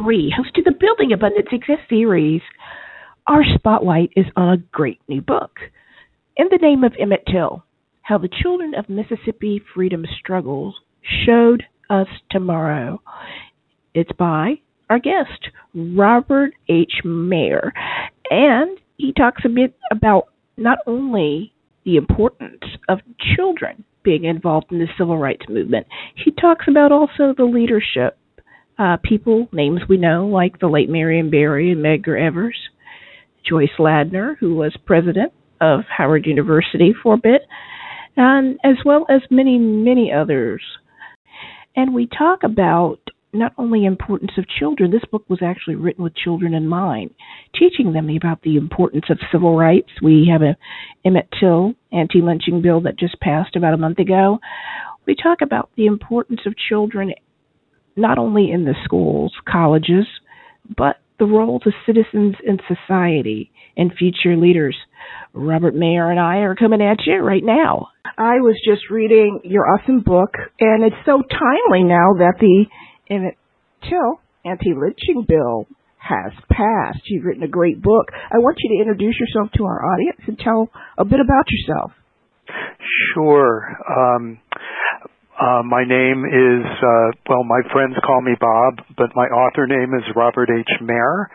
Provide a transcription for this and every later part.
Marie, host of the Building Abundant Success series. Our spotlight is on a great new book, In the Name of Emmett Till How the Children of Mississippi Freedom Struggles Showed Us Tomorrow. It's by our guest, Robert H. Mayer, and he talks a bit about not only the importance of children being involved in the civil rights movement, he talks about also the leadership uh, people, names we know, like the late Marion Barry and Medgar Evers, Joyce Ladner, who was president of Howard University for a bit, and as well as many, many others. And we talk about not only importance of children, this book was actually written with children in mind, teaching them about the importance of civil rights. We have a Emmett Till anti-lynching bill that just passed about a month ago. We talk about the importance of children not only in the schools, colleges, but the roles of citizens in society and future leaders. Robert Mayer and I are coming at you right now. I was just reading your awesome book, and it's so timely now that the Emmett Till anti-lynching bill has passed. You've written a great book. I want you to introduce yourself to our audience and tell a bit about yourself. Sure. Um, uh, my name is, uh, well, my friends call me Bob, but my author name is Robert H. Mayer.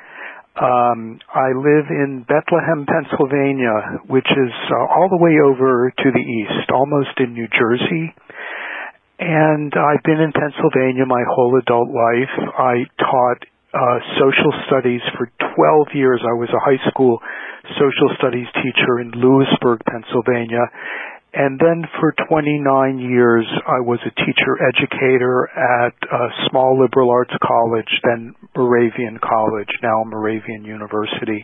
Um, I live in Bethlehem, Pennsylvania, which is uh, all the way over to the east, almost in New Jersey. And I've been in Pennsylvania my whole adult life. I taught uh, social studies for 12 years. I was a high school social studies teacher in Lewisburg, Pennsylvania. And then for 29 years, I was a teacher educator at a small liberal arts college, then Moravian College, now Moravian University.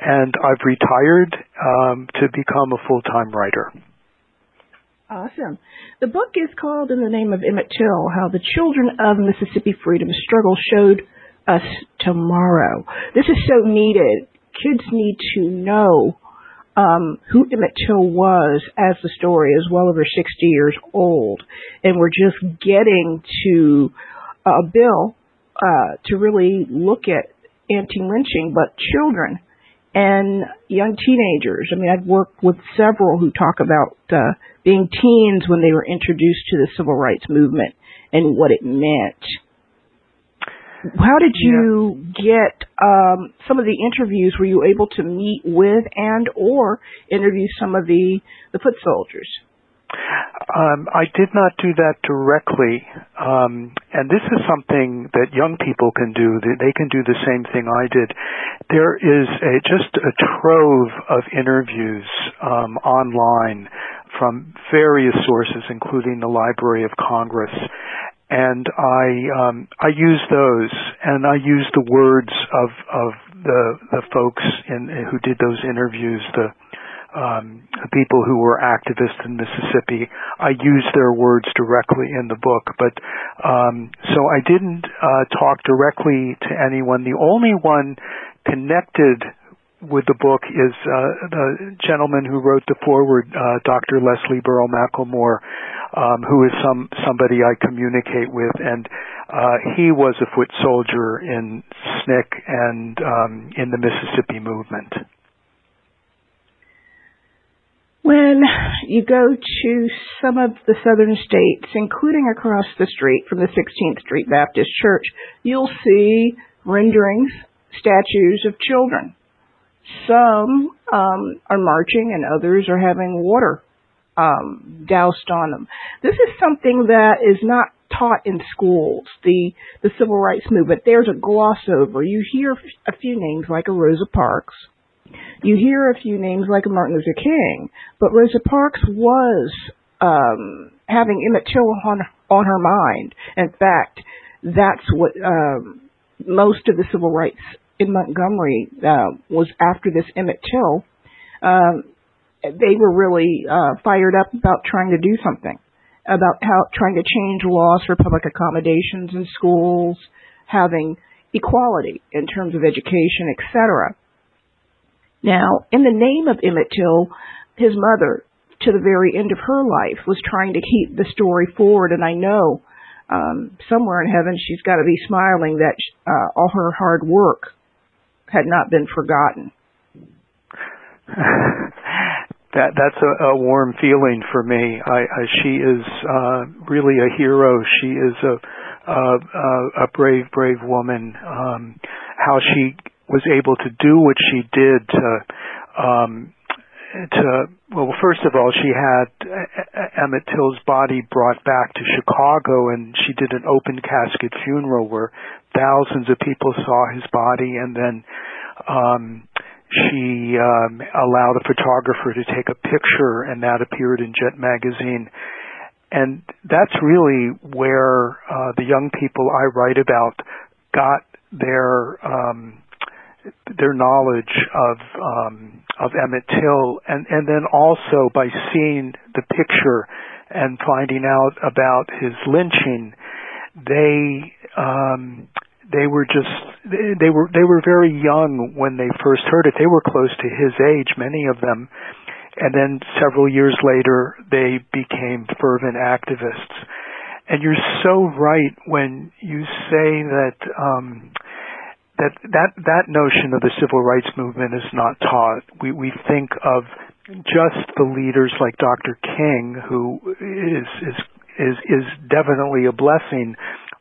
And I've retired um, to become a full-time writer. Awesome. The book is called In the Name of Emmett Till, How the Children of Mississippi Freedom Struggle Showed Us Tomorrow. This is so needed. Kids need to know um, who Emmett Till was as the story is well over 60 years old. And we're just getting to a bill uh, to really look at anti-lynching, but children and young teenagers. I mean, I've worked with several who talk about uh, being teens when they were introduced to the civil rights movement and what it meant. How did you yeah. get um, some of the interviews? Were you able to meet with and or interview some of the the foot soldiers? Um, I did not do that directly, um, and this is something that young people can do. They can do the same thing I did. There is a, just a trove of interviews um, online from various sources, including the Library of Congress, and I um, I use those, and I use the words of of the the folks in who did those interviews, the um, people who were activists in Mississippi. I use their words directly in the book, but um, so I didn't uh, talk directly to anyone. The only one connected with the book is uh, the gentleman who wrote the foreword, uh, Dr. Leslie Burl McLemore, um, who is some somebody I communicate with, and uh, he was a foot soldier in SNCC and um, in the Mississippi movement. When you go to some of the southern states, including across the street from the 16th Street Baptist Church, you'll see renderings, statues of children some um, are marching and others are having water um, doused on them. This is something that is not taught in schools. The the civil rights movement. There's a gloss over. You hear a few names like a Rosa Parks. You hear a few names like Martin Luther King, but Rosa Parks was um, having Emmett Till on on her mind. In fact, that's what um, most of the civil rights in Montgomery uh, was after this Emmett Till. Um, they were really uh, fired up about trying to do something about how trying to change laws for public accommodations in schools, having equality in terms of education, etc. Now, in the name of Emmett Till, his mother, to the very end of her life, was trying to keep the story forward, and I know um, somewhere in heaven she's got to be smiling that uh, all her hard work had not been forgotten. that that's a, a warm feeling for me. I, I she is uh, really a hero. She is a a, a brave, brave woman. Um, how she was able to do what she did to um, to well first of all she had Emmett Till's body brought back to Chicago and she did an open casket funeral where thousands of people saw his body and then um she um, allowed a photographer to take a picture, and that appeared in Jet magazine. And that's really where uh, the young people I write about got their um, their knowledge of um, of Emmett Till, and and then also by seeing the picture and finding out about his lynching, they um, they were just they were they were very young when they first heard it. They were close to his age, many of them, and then several years later they became fervent activists. And you're so right when you say that um, that that that notion of the civil rights movement is not taught. We we think of just the leaders like Dr. King, who is is is is definitely a blessing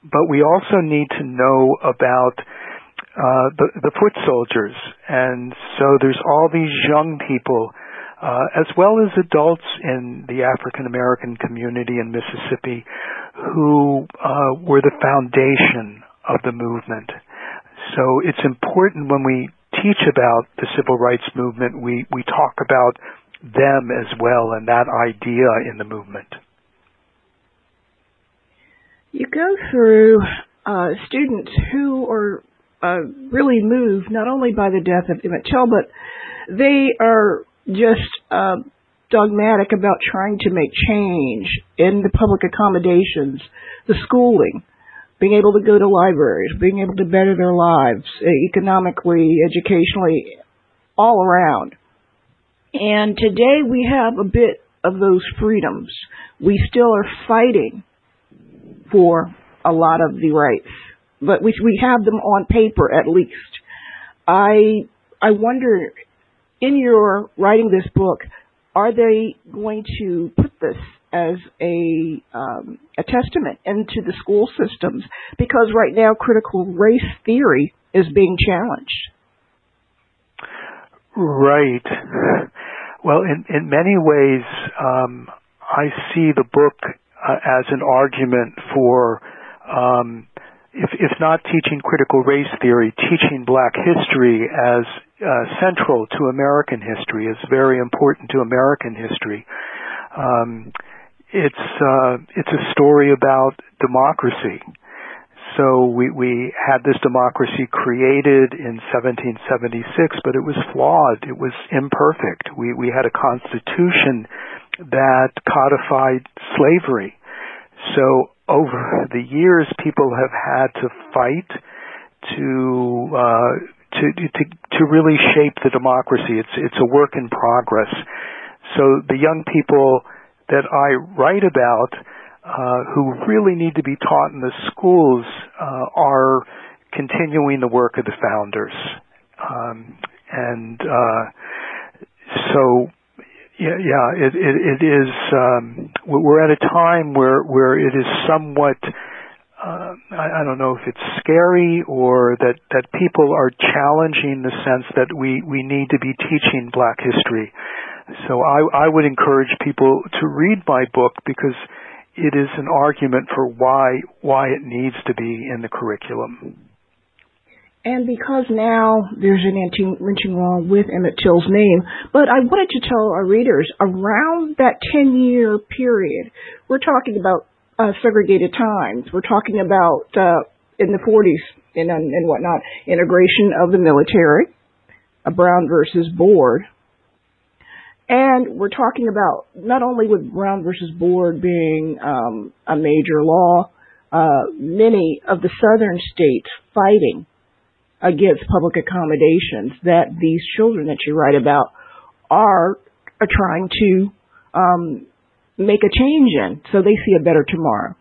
but we also need to know about uh, the, the foot soldiers. And so there's all these young people, uh, as well as adults in the African American community in Mississippi, who uh, were the foundation of the movement. So it's important when we teach about the civil rights movement, we, we talk about them as well and that idea in the movement. You go through uh, students who are uh, really moved not only by the death of Emmett Till, but they are just uh, dogmatic about trying to make change in the public accommodations, the schooling, being able to go to libraries, being able to better their lives uh, economically, educationally, all around. And today we have a bit of those freedoms. We still are fighting for a lot of the rights, but we we have them on paper at least. I I wonder, in your writing this book, are they going to put this as a um, a testament into the school systems? Because right now, critical race theory is being challenged. Right. Well, in in many ways, um, I see the book uh, as an argument for um, if, if not teaching critical race theory, teaching black history as uh, central to American history, is very important to American history. Um, it's uh, it's a story about democracy. So we we had this democracy created in 1776, but it was flawed. It was imperfect. We we had a constitution that codified slavery. So over the years, people have had to fight to uh, to to to really shape the democracy. It's it's a work in progress. So the young people that I write about, uh, who really need to be taught in the schools, uh, are continuing the work of the founders, um, and uh, so yeah, yeah, it it, it is. Um, we're at a time where where it is somewhat. Uh, I, I don't know if it's scary or that that people are challenging the sense that we we need to be teaching Black history. So I I would encourage people to read my book because it is an argument for why why it needs to be in the curriculum. And because now there's an anti-lynching law with Emmett Till's name, but I wanted to tell our readers around that 10-year period, we're talking about uh, segregated times. We're talking about uh, in the 40s and, and whatnot, integration of the military, a Brown versus Board, and we're talking about not only with Brown versus Board being um, a major law, uh, many of the southern states fighting against public accommodations that these children that you write about are are trying to um, make a change in, so they see a better tomorrow.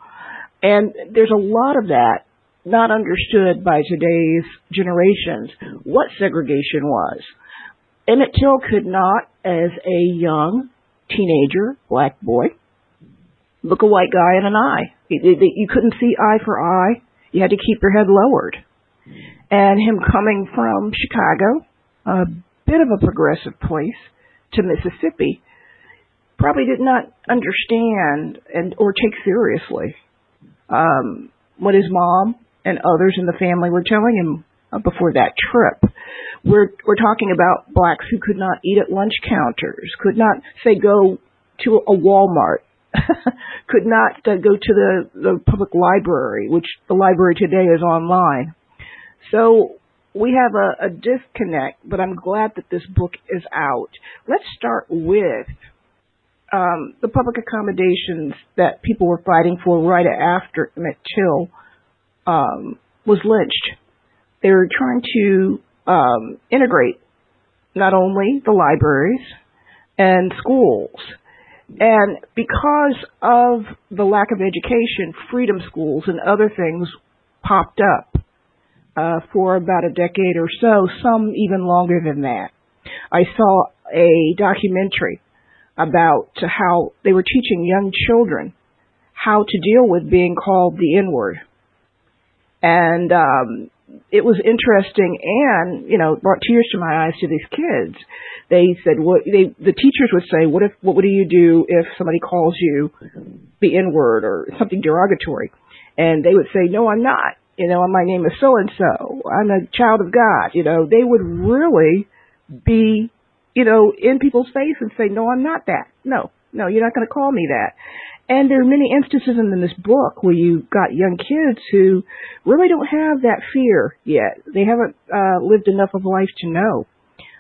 And there's a lot of that not understood by today's generations what segregation was. Emmett Till could not, as a young teenager, black boy, look a white guy in an eye. You couldn't see eye for eye. You had to keep your head lowered. And him coming from Chicago, a bit of a progressive place, to Mississippi, probably did not understand and or take seriously um, what his mom and others in the family were telling him uh, before that trip. We're we're talking about blacks who could not eat at lunch counters, could not say go to a Walmart, could not uh, go to the the public library, which the library today is online. So we have a, a disconnect, but I'm glad that this book is out. Let's start with um, the public accommodations that people were fighting for right after Emmett Till um, was lynched. They were trying to um, integrate not only the libraries and schools, and because of the lack of education, freedom schools and other things popped up uh, for about a decade or so, some even longer than that. I saw a documentary about how they were teaching young children how to deal with being called the N word. And um, it was interesting and, you know, brought tears to my eyes to these kids. They said what they the teachers would say, What if what would you do if somebody calls you the N word or something derogatory? And they would say, No, I'm not. You know, my name is so and so. I'm a child of God. You know, they would really be you know, in people's face and say, no, I'm not that. No, no, you're not going to call me that. And there are many instances in this book where you've got young kids who really don't have that fear yet. They haven't uh, lived enough of life to know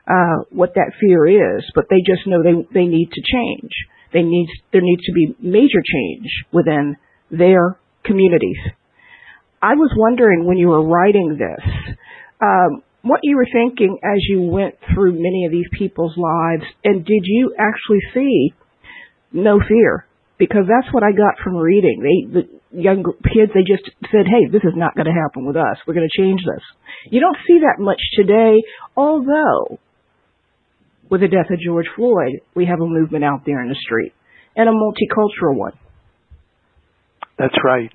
uh, what that fear is, but they just know they they need to change. They need there needs to be major change within their communities. I was wondering when you were writing this, um, what you were thinking as you went through many of these people's lives, and did you actually see no fear? Because that's what I got from reading. They, the young kids, they just said, "Hey, this is not going to happen with us. We're going to change this." You don't see that much today, although with the death of George Floyd, we have a movement out there in the street and a multicultural one. That's right.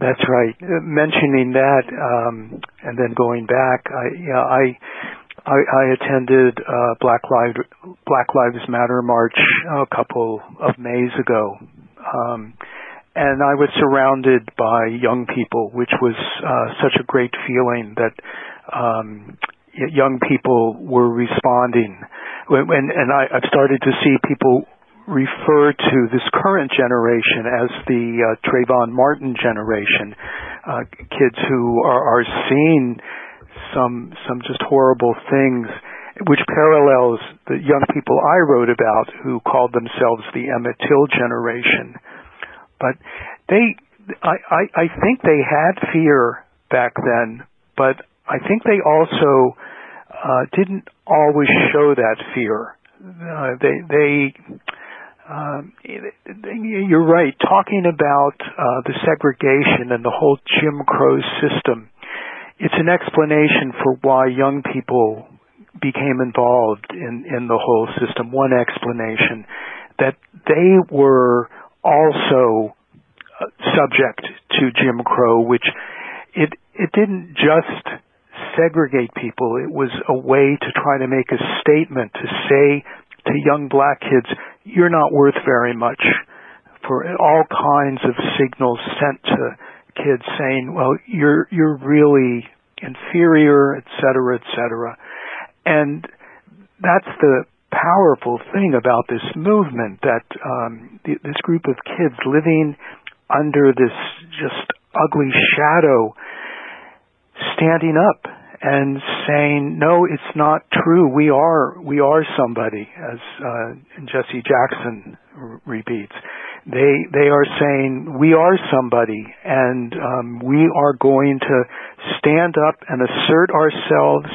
That's right. Uh, mentioning that, um, and then going back, I, yeah, I, I, I attended uh, Black Lives Black Lives Matter march a couple of Mays ago, um, and I was surrounded by young people, which was uh, such a great feeling that um, young people were responding. When and I, I've started to see people refer to this current generation as the uh, Trayvon Martin generation, uh, kids who are, are seeing some some just horrible things, which parallels the young people I wrote about who called themselves the Emmett Till generation. But they, I, I, I think they had fear back then, but I think they also uh, didn't always show that fear. Uh, they they um, you're right. Talking about uh, the segregation and the whole Jim Crow system, it's an explanation for why young people became involved in, in the whole system. One explanation that they were also uh, subject to Jim Crow, which it it didn't just segregate people. It was a way to try to make a statement to say to young black kids, you're not worth very much for all kinds of signals sent to kids saying, well, you're, you're really inferior, et cetera, et cetera. And that's the powerful thing about this movement that um, th- this group of kids living under this just ugly shadow standing up and saying, no, it's not true. We are, we are somebody, as uh, Jesse Jackson r- repeats. They, they are saying, we are somebody, and um, we are going to stand up and assert ourselves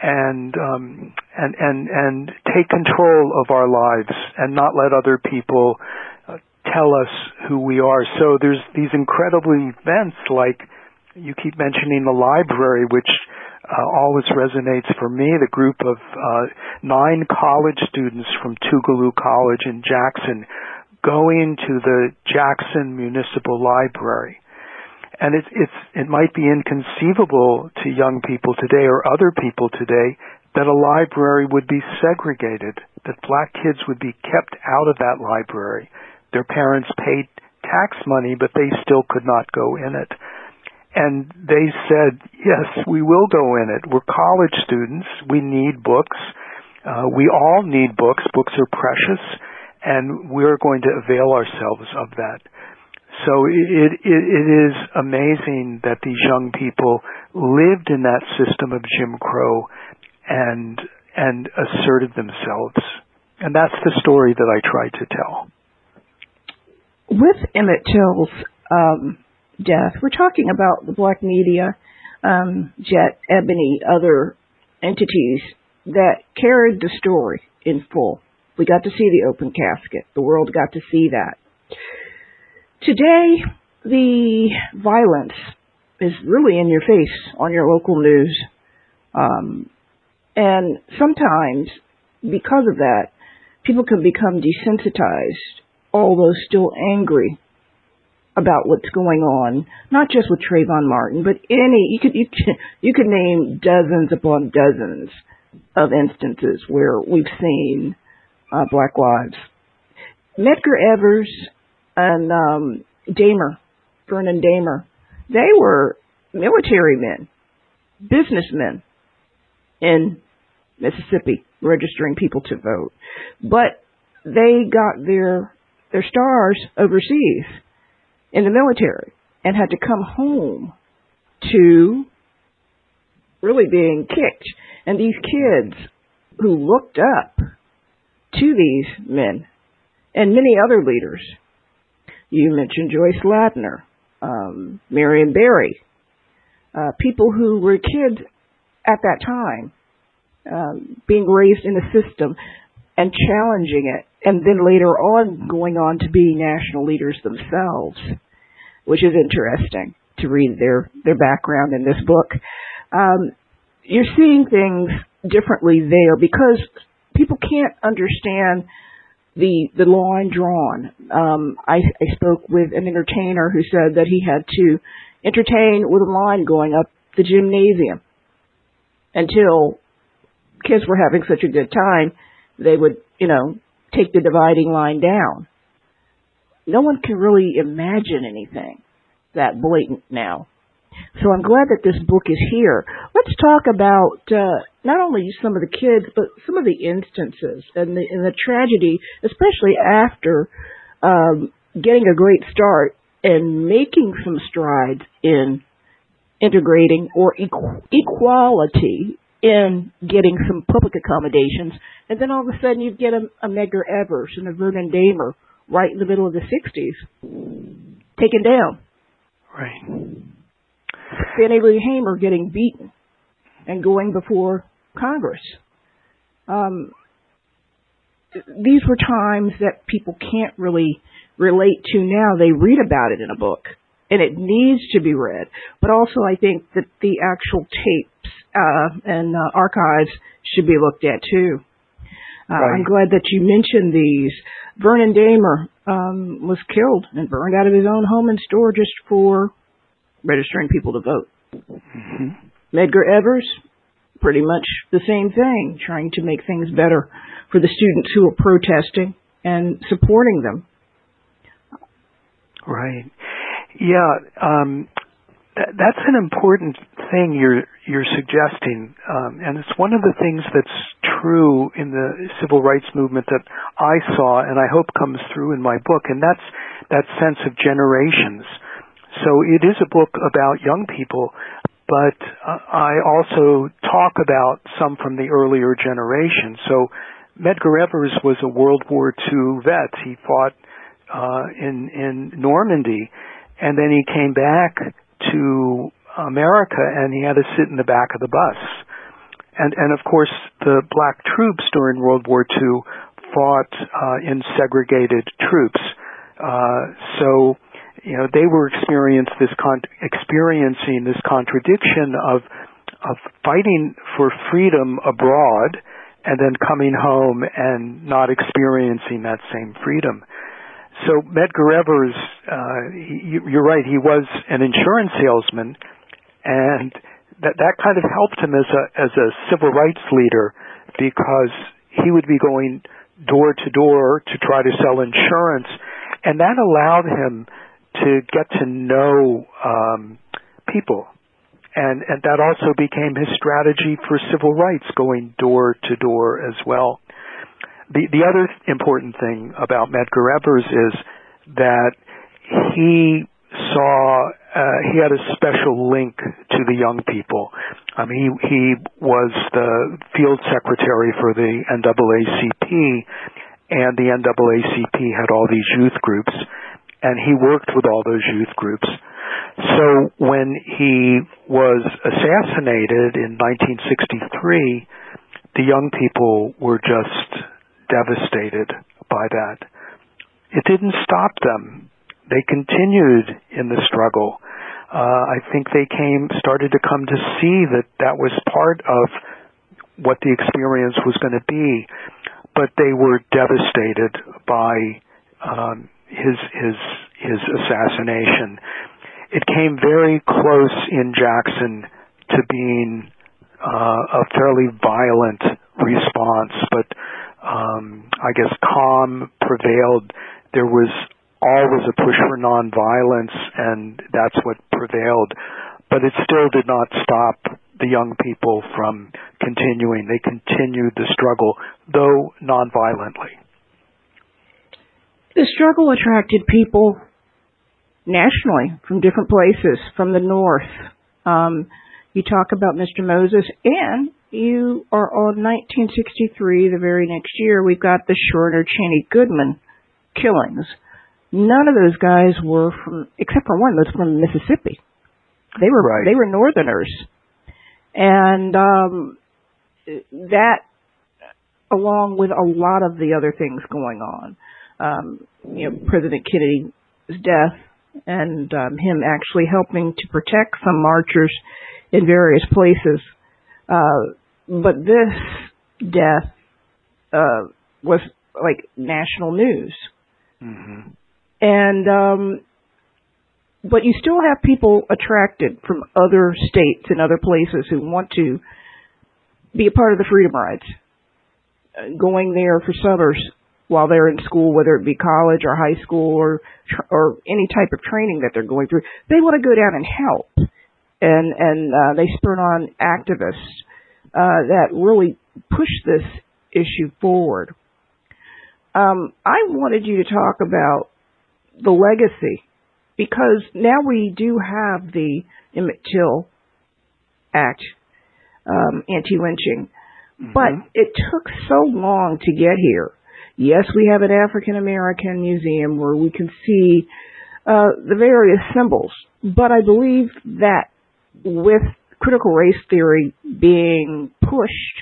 and um, and and and take control of our lives and not let other people uh, tell us who we are. So there's these incredible events like you keep mentioning the library, which uh, always resonates for me. The group of uh, nine college students from Tougaloo College in Jackson going to the Jackson Municipal Library. And it, it's, it might be inconceivable to young people today or other people today that a library would be segregated, that black kids would be kept out of that library. Their parents paid tax money, but they still could not go in it. And they said, yes, we will go in it. We're college students. We need books. Uh, we all need books. Books are precious, and we're going to avail ourselves of that. So it, it, it is amazing that these young people lived in that system of Jim Crow and and asserted themselves. And that's the story that I try to tell. With Emmett Till's um, death, we're talking about the black media, um, Jet, Ebony, other entities that carried the story in full. We got to see the open casket. The world got to see that. Today, the violence is really in your face on your local news. Um, and sometimes, because of that, people can become desensitized, although still angry about what's going on, not just with Trayvon Martin, but any you could you could, you could name dozens upon dozens of instances where we've seen uh, black lives. Medgar Evers and um, Dahmer, Vernon Dahmer, they were military men, businessmen in Mississippi, registering people to vote, but they got their their stars overseas in the military and had to come home to really being kicked. And these kids who looked up to these men and many other leaders you mentioned Joyce Ladner, um, Marion Barry, uh, people who were kids at that time, um, being raised in a system and challenging it, and then later on going on to be national leaders themselves, which is interesting to read their their background in this book. Um, you're seeing things differently there because people can't understand the the line drawn. Um, I, I spoke with an entertainer who said that he had to entertain with a line going up the gymnasium until kids were having such a good time, they would, you know, take the dividing line down. No one can really imagine anything that blatant now. So I'm glad that this book is here. Let's talk about uh, not only some of the kids, but some of the instances and the, and the tragedy, especially after um, getting a great start and making some strides in integrating or equ- equality in getting some public accommodations, and then all of a sudden you get a, a Medgar Evers and a Vernon Dahmer right in the middle of the 60s taken down. Right. Fannie Lou Hamer getting beaten and going before Congress. Um, these were times that people can't really relate to now. They read about it in a book, and it needs to be read. But also, I think that the actual tapes uh, and uh, archives should be looked at too. Uh, right. I'm glad that you mentioned these. Vernon Dahmer um, was killed and burned out of his own home and store just for registering people to vote. Mm-hmm. Medgar Evers, pretty much the same thing, trying to make things better for the students who are protesting and supporting them. Right. Yeah. Um, th- that's an important thing you're you're suggesting, um, and it's one of the things that's true in the civil rights movement that I saw, and I hope comes through in my book, and that's that sense of generations. So it is a book about young people, but I also talk about some from the earlier generation. So Medgar Evers was a World War II vet. He fought uh, in in Normandy, and then he came back to America, and he had to sit in the back of the bus. And and of course, the black troops during World War II fought uh, in segregated troops Uh, so, you know, they were experience this con- experiencing this contradiction of of fighting for freedom abroad and then coming home and not experiencing that same freedom. So Medgar Evers, uh, he, you're right, he was an insurance salesman, and that that kind of helped him as a as a civil rights leader because he would be going door to door to try to sell insurance, and that allowed him to get to know um, people and and that also became his strategy for civil rights, going door to door as well. The the other important thing about Medgar Evers is that he saw uh, he had a special link to the young people. Um, he he was the field secretary for the NAACP, and the NAACP had all these youth groups, and he worked with all those youth groups. So when he was assassinated in 1963, the young people were just devastated by that. It didn't stop them. They continued in the struggle. Uh, I think they came, started to come to see that that was part of what the experience was going to be, but they were devastated by um, his his his assassination it came very close in Jackson to being uh, a fairly violent response, but um, I guess calm prevailed. There was always a push for nonviolence, and that's what prevailed. But it still did not stop the young people from continuing. They continued the struggle, though nonviolently. The struggle attracted people nationally from different places from the north. Um, you talk about Mr. Moses, and you are on 1963, the very next year, we've got the Schwerner Chaney Goodman killings. None of those guys were from, except for one, was from Mississippi. They were right. they were Northerners, and um, that, along with a lot of the other things going on, um, you know, President Kennedy's death, and um, him actually helping to protect some marchers in various places. Uh, but this death uh, was like national news. Mm-hmm. And um, but you still have people attracted from other states and other places who want to be a part of the freedom rides, uh, going there for summers while they're in school, whether it be college or high school or or any type of training that they're going through. They want to go down and help, and and uh, they spurn on activists uh, that really push this issue forward. Um, I wanted you to talk about the legacy because now we do have the Emmett Till Act, um, anti-lynching, mm-hmm. but it took so long to get here Yes, we have an African American museum where we can see uh, the various symbols, but I believe that with critical race theory being pushed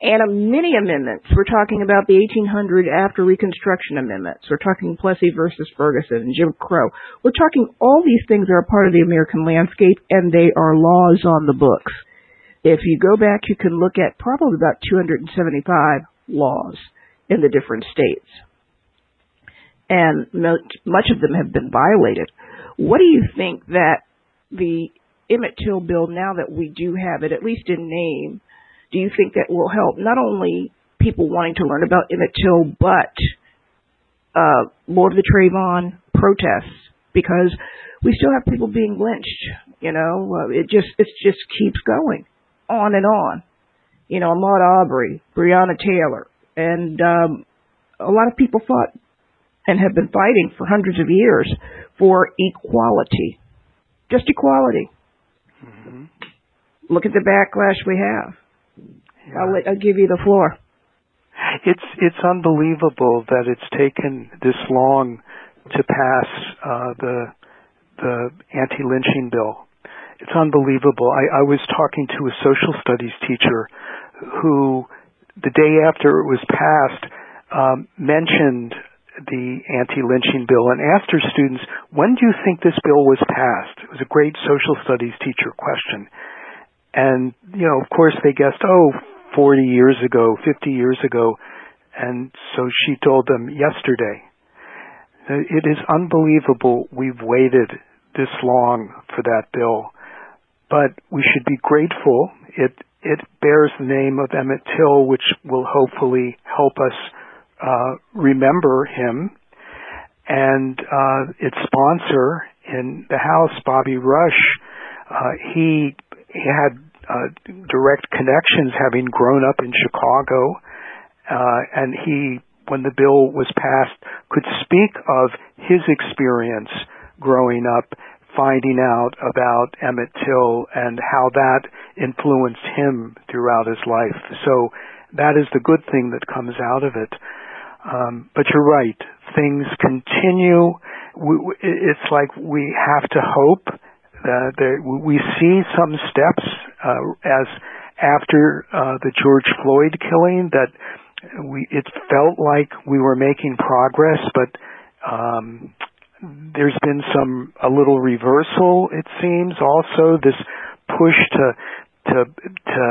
and many amendments, we're talking about the 1800 after Reconstruction amendments, we're talking Plessy versus Ferguson and Jim Crow, we're talking all these things are a part of the American landscape and they are laws on the books. If you go back, you can look at probably about 275 laws in the different states. And much of them have been violated. What do you think that the Emmett Till bill, now that we do have it, at least in name, do you think that will help not only people wanting to learn about Emmett Till, but uh, more of the Trayvon protests? Because we still have people being lynched. You know, uh, it just it just keeps going on and on. You know, Ahmaud Arbery, Breonna Taylor, and um, a lot of people fought and have been fighting for hundreds of years for equality, just equality. Mm-hmm. Look at the backlash we have. Yeah. I'll, let, I'll give you the floor. It's it's unbelievable that it's taken this long to pass uh, the the anti-lynching bill. It's unbelievable. I, I was talking to a social studies teacher who the day after it was passed, um, mentioned the anti-lynching bill and asked her students, when do you think this bill was passed? It was a great social studies teacher question. And, you know, of course they guessed, oh, 40 years ago, 50 years ago. And so she told them yesterday. It is unbelievable we've waited this long for that bill. But we should be grateful. It, it bears the name of Emmett Till, which will hopefully help us uh, remember him. And uh, its sponsor in the House, Bobby Rush, uh, he, he had uh, direct connections, having grown up in Chicago, uh, and he, when the bill was passed, could speak of his experience growing up, finding out about Emmett Till and how that influenced him throughout his life. So that is the good thing that comes out of it. Um, but you're right. Things continue. We, it's like we have to hope that there, we see some steps uh, as after uh, the George Floyd killing that we it felt like we were making progress, but um, there's been some a little reversal. It seems also this push to to to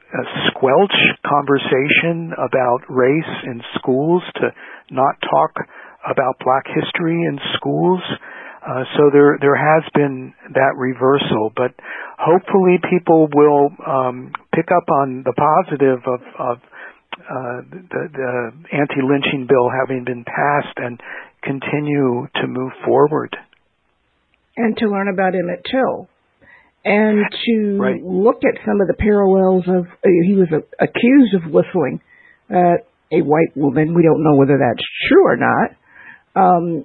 uh, squelch conversation about race in schools, to not talk about black history in schools. Uh, so there there has been that reversal, but hopefully people will um, pick up on the positive of, of uh, the, the anti-lynching bill having been passed and continue to move forward. And to learn about Emmett Till and to right. look at some of the parallels of uh, he was uh, accused of whistling at a white woman. We don't know whether that's true or not, um,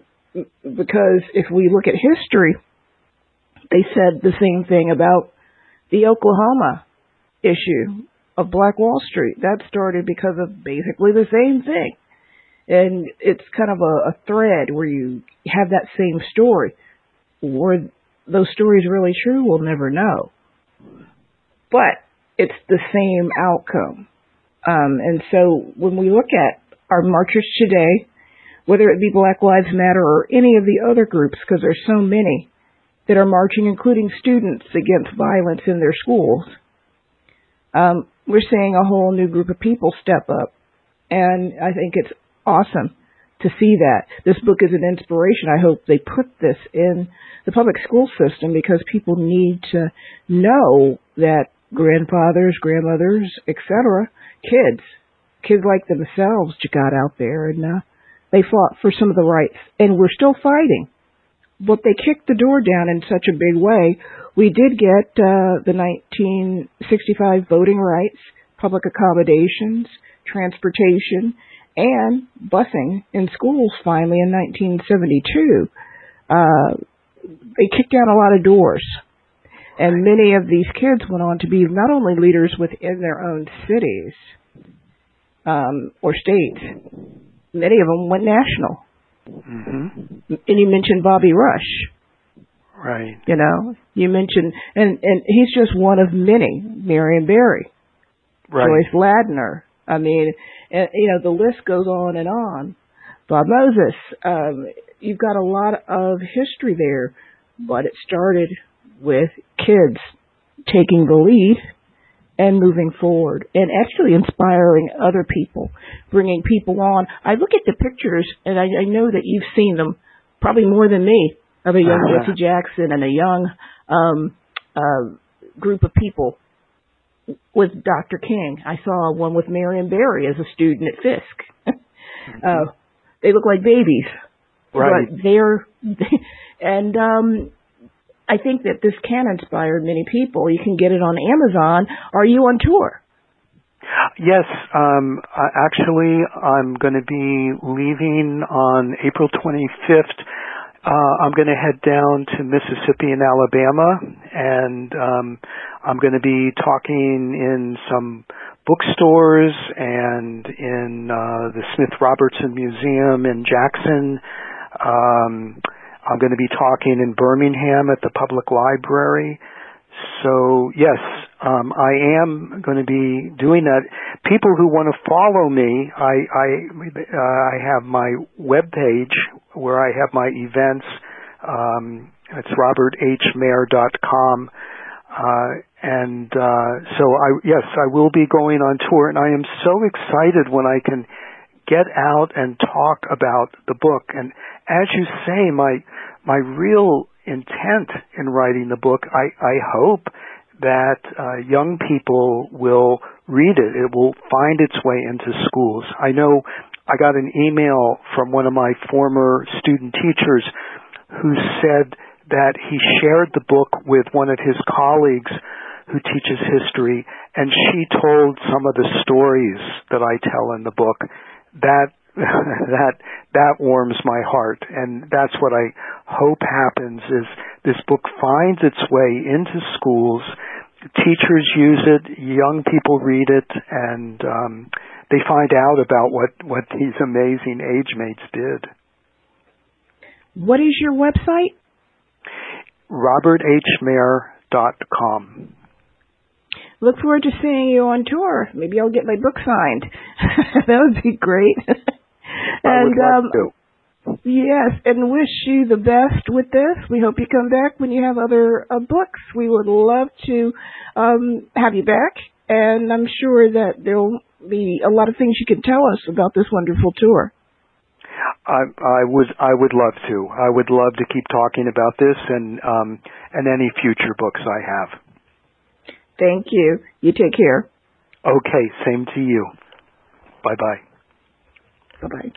because if we look at history, they said the same thing about the Oklahoma issue of Black Wall Street. That started because of basically the same thing. And it's kind of a, a thread where you have that same story. Were those stories really true? We'll never know. But it's the same outcome. Um, and so when we look at our marchers today, whether it be Black Lives Matter or any of the other groups, because there's so many that are marching, including students against violence in their schools, um, we're seeing a whole new group of people step up. And I think it's awesome to see that. This book is an inspiration. I hope they put this in the public school system because people need to know that grandfathers, grandmothers, etc., kids, kids like themselves got out there and uh, they fought for some of the rights, and we're still fighting. But they kicked the door down in such a big way. We did get uh, the 1965 voting rights, public accommodations, transportation, and busing in schools finally in 1972. Uh, they kicked down a lot of doors. And many of these kids went on to be not only leaders within their own cities um, or states, many of them went national. Mm-hmm. And you mentioned Bobby Rush. Right. You know, you mentioned, and and he's just one of many. Marion Barry, right. Joyce Ladner. I mean, and, you know, the list goes on and on. Bob Moses. Um, you've got a lot of history there, but it started with kids taking the lead and moving forward and actually inspiring other people, bringing people on. I look at the pictures and I, I know that you've seen them probably more than me of a young uh-huh. Jesse Jackson and a young um, uh, group of people with Dr. King. I saw one with Marion Barry as a student at Fisk. uh, they look like babies. Right. But they're, and um, I think that this can inspire many people. You can get it on Amazon. Are you on tour? Yes, um, actually, I'm going to be leaving on April 25th. Uh, I'm going to head down to Mississippi and Alabama, and um, I'm going to be talking in some bookstores and in uh, the Smith Robertson Museum in Jackson. Um, I'm going to be talking in Birmingham at the public library. So yes, um, I am going to be doing that. People who want to follow me, I I, uh, I have my web page where I have my events. Um, it's roberthmayer.com. Uh, and uh, so I yes, I will be going on tour, and I am so excited when I can get out and talk about the book. And as you say, my my real intent in writing the book, I, I hope that uh, young people will read it. It will find its way into schools. I know I got an email from one of my former student teachers who said that he shared the book with one of his colleagues who teaches history and she told some of the stories that I tell in the book that that that warms my heart and that's what I hope happens is this book finds its way into schools teachers use it young people read it and um they find out about what what these amazing age mates did what is your website roberthmayer.com look forward to seeing you on tour. Maybe I'll get my book signed. that would be great. and um, to. yes, and wish you the best with this. We hope you come back when you have other uh, books. We would love to um, have you back, and I'm sure that there'll be a lot of things you can tell us about this wonderful tour. I, I would I would love to. I would love to keep talking about this and um, and any future books I have. Thank you. You take care. Okay, same to you. Bye bye. Bye bye.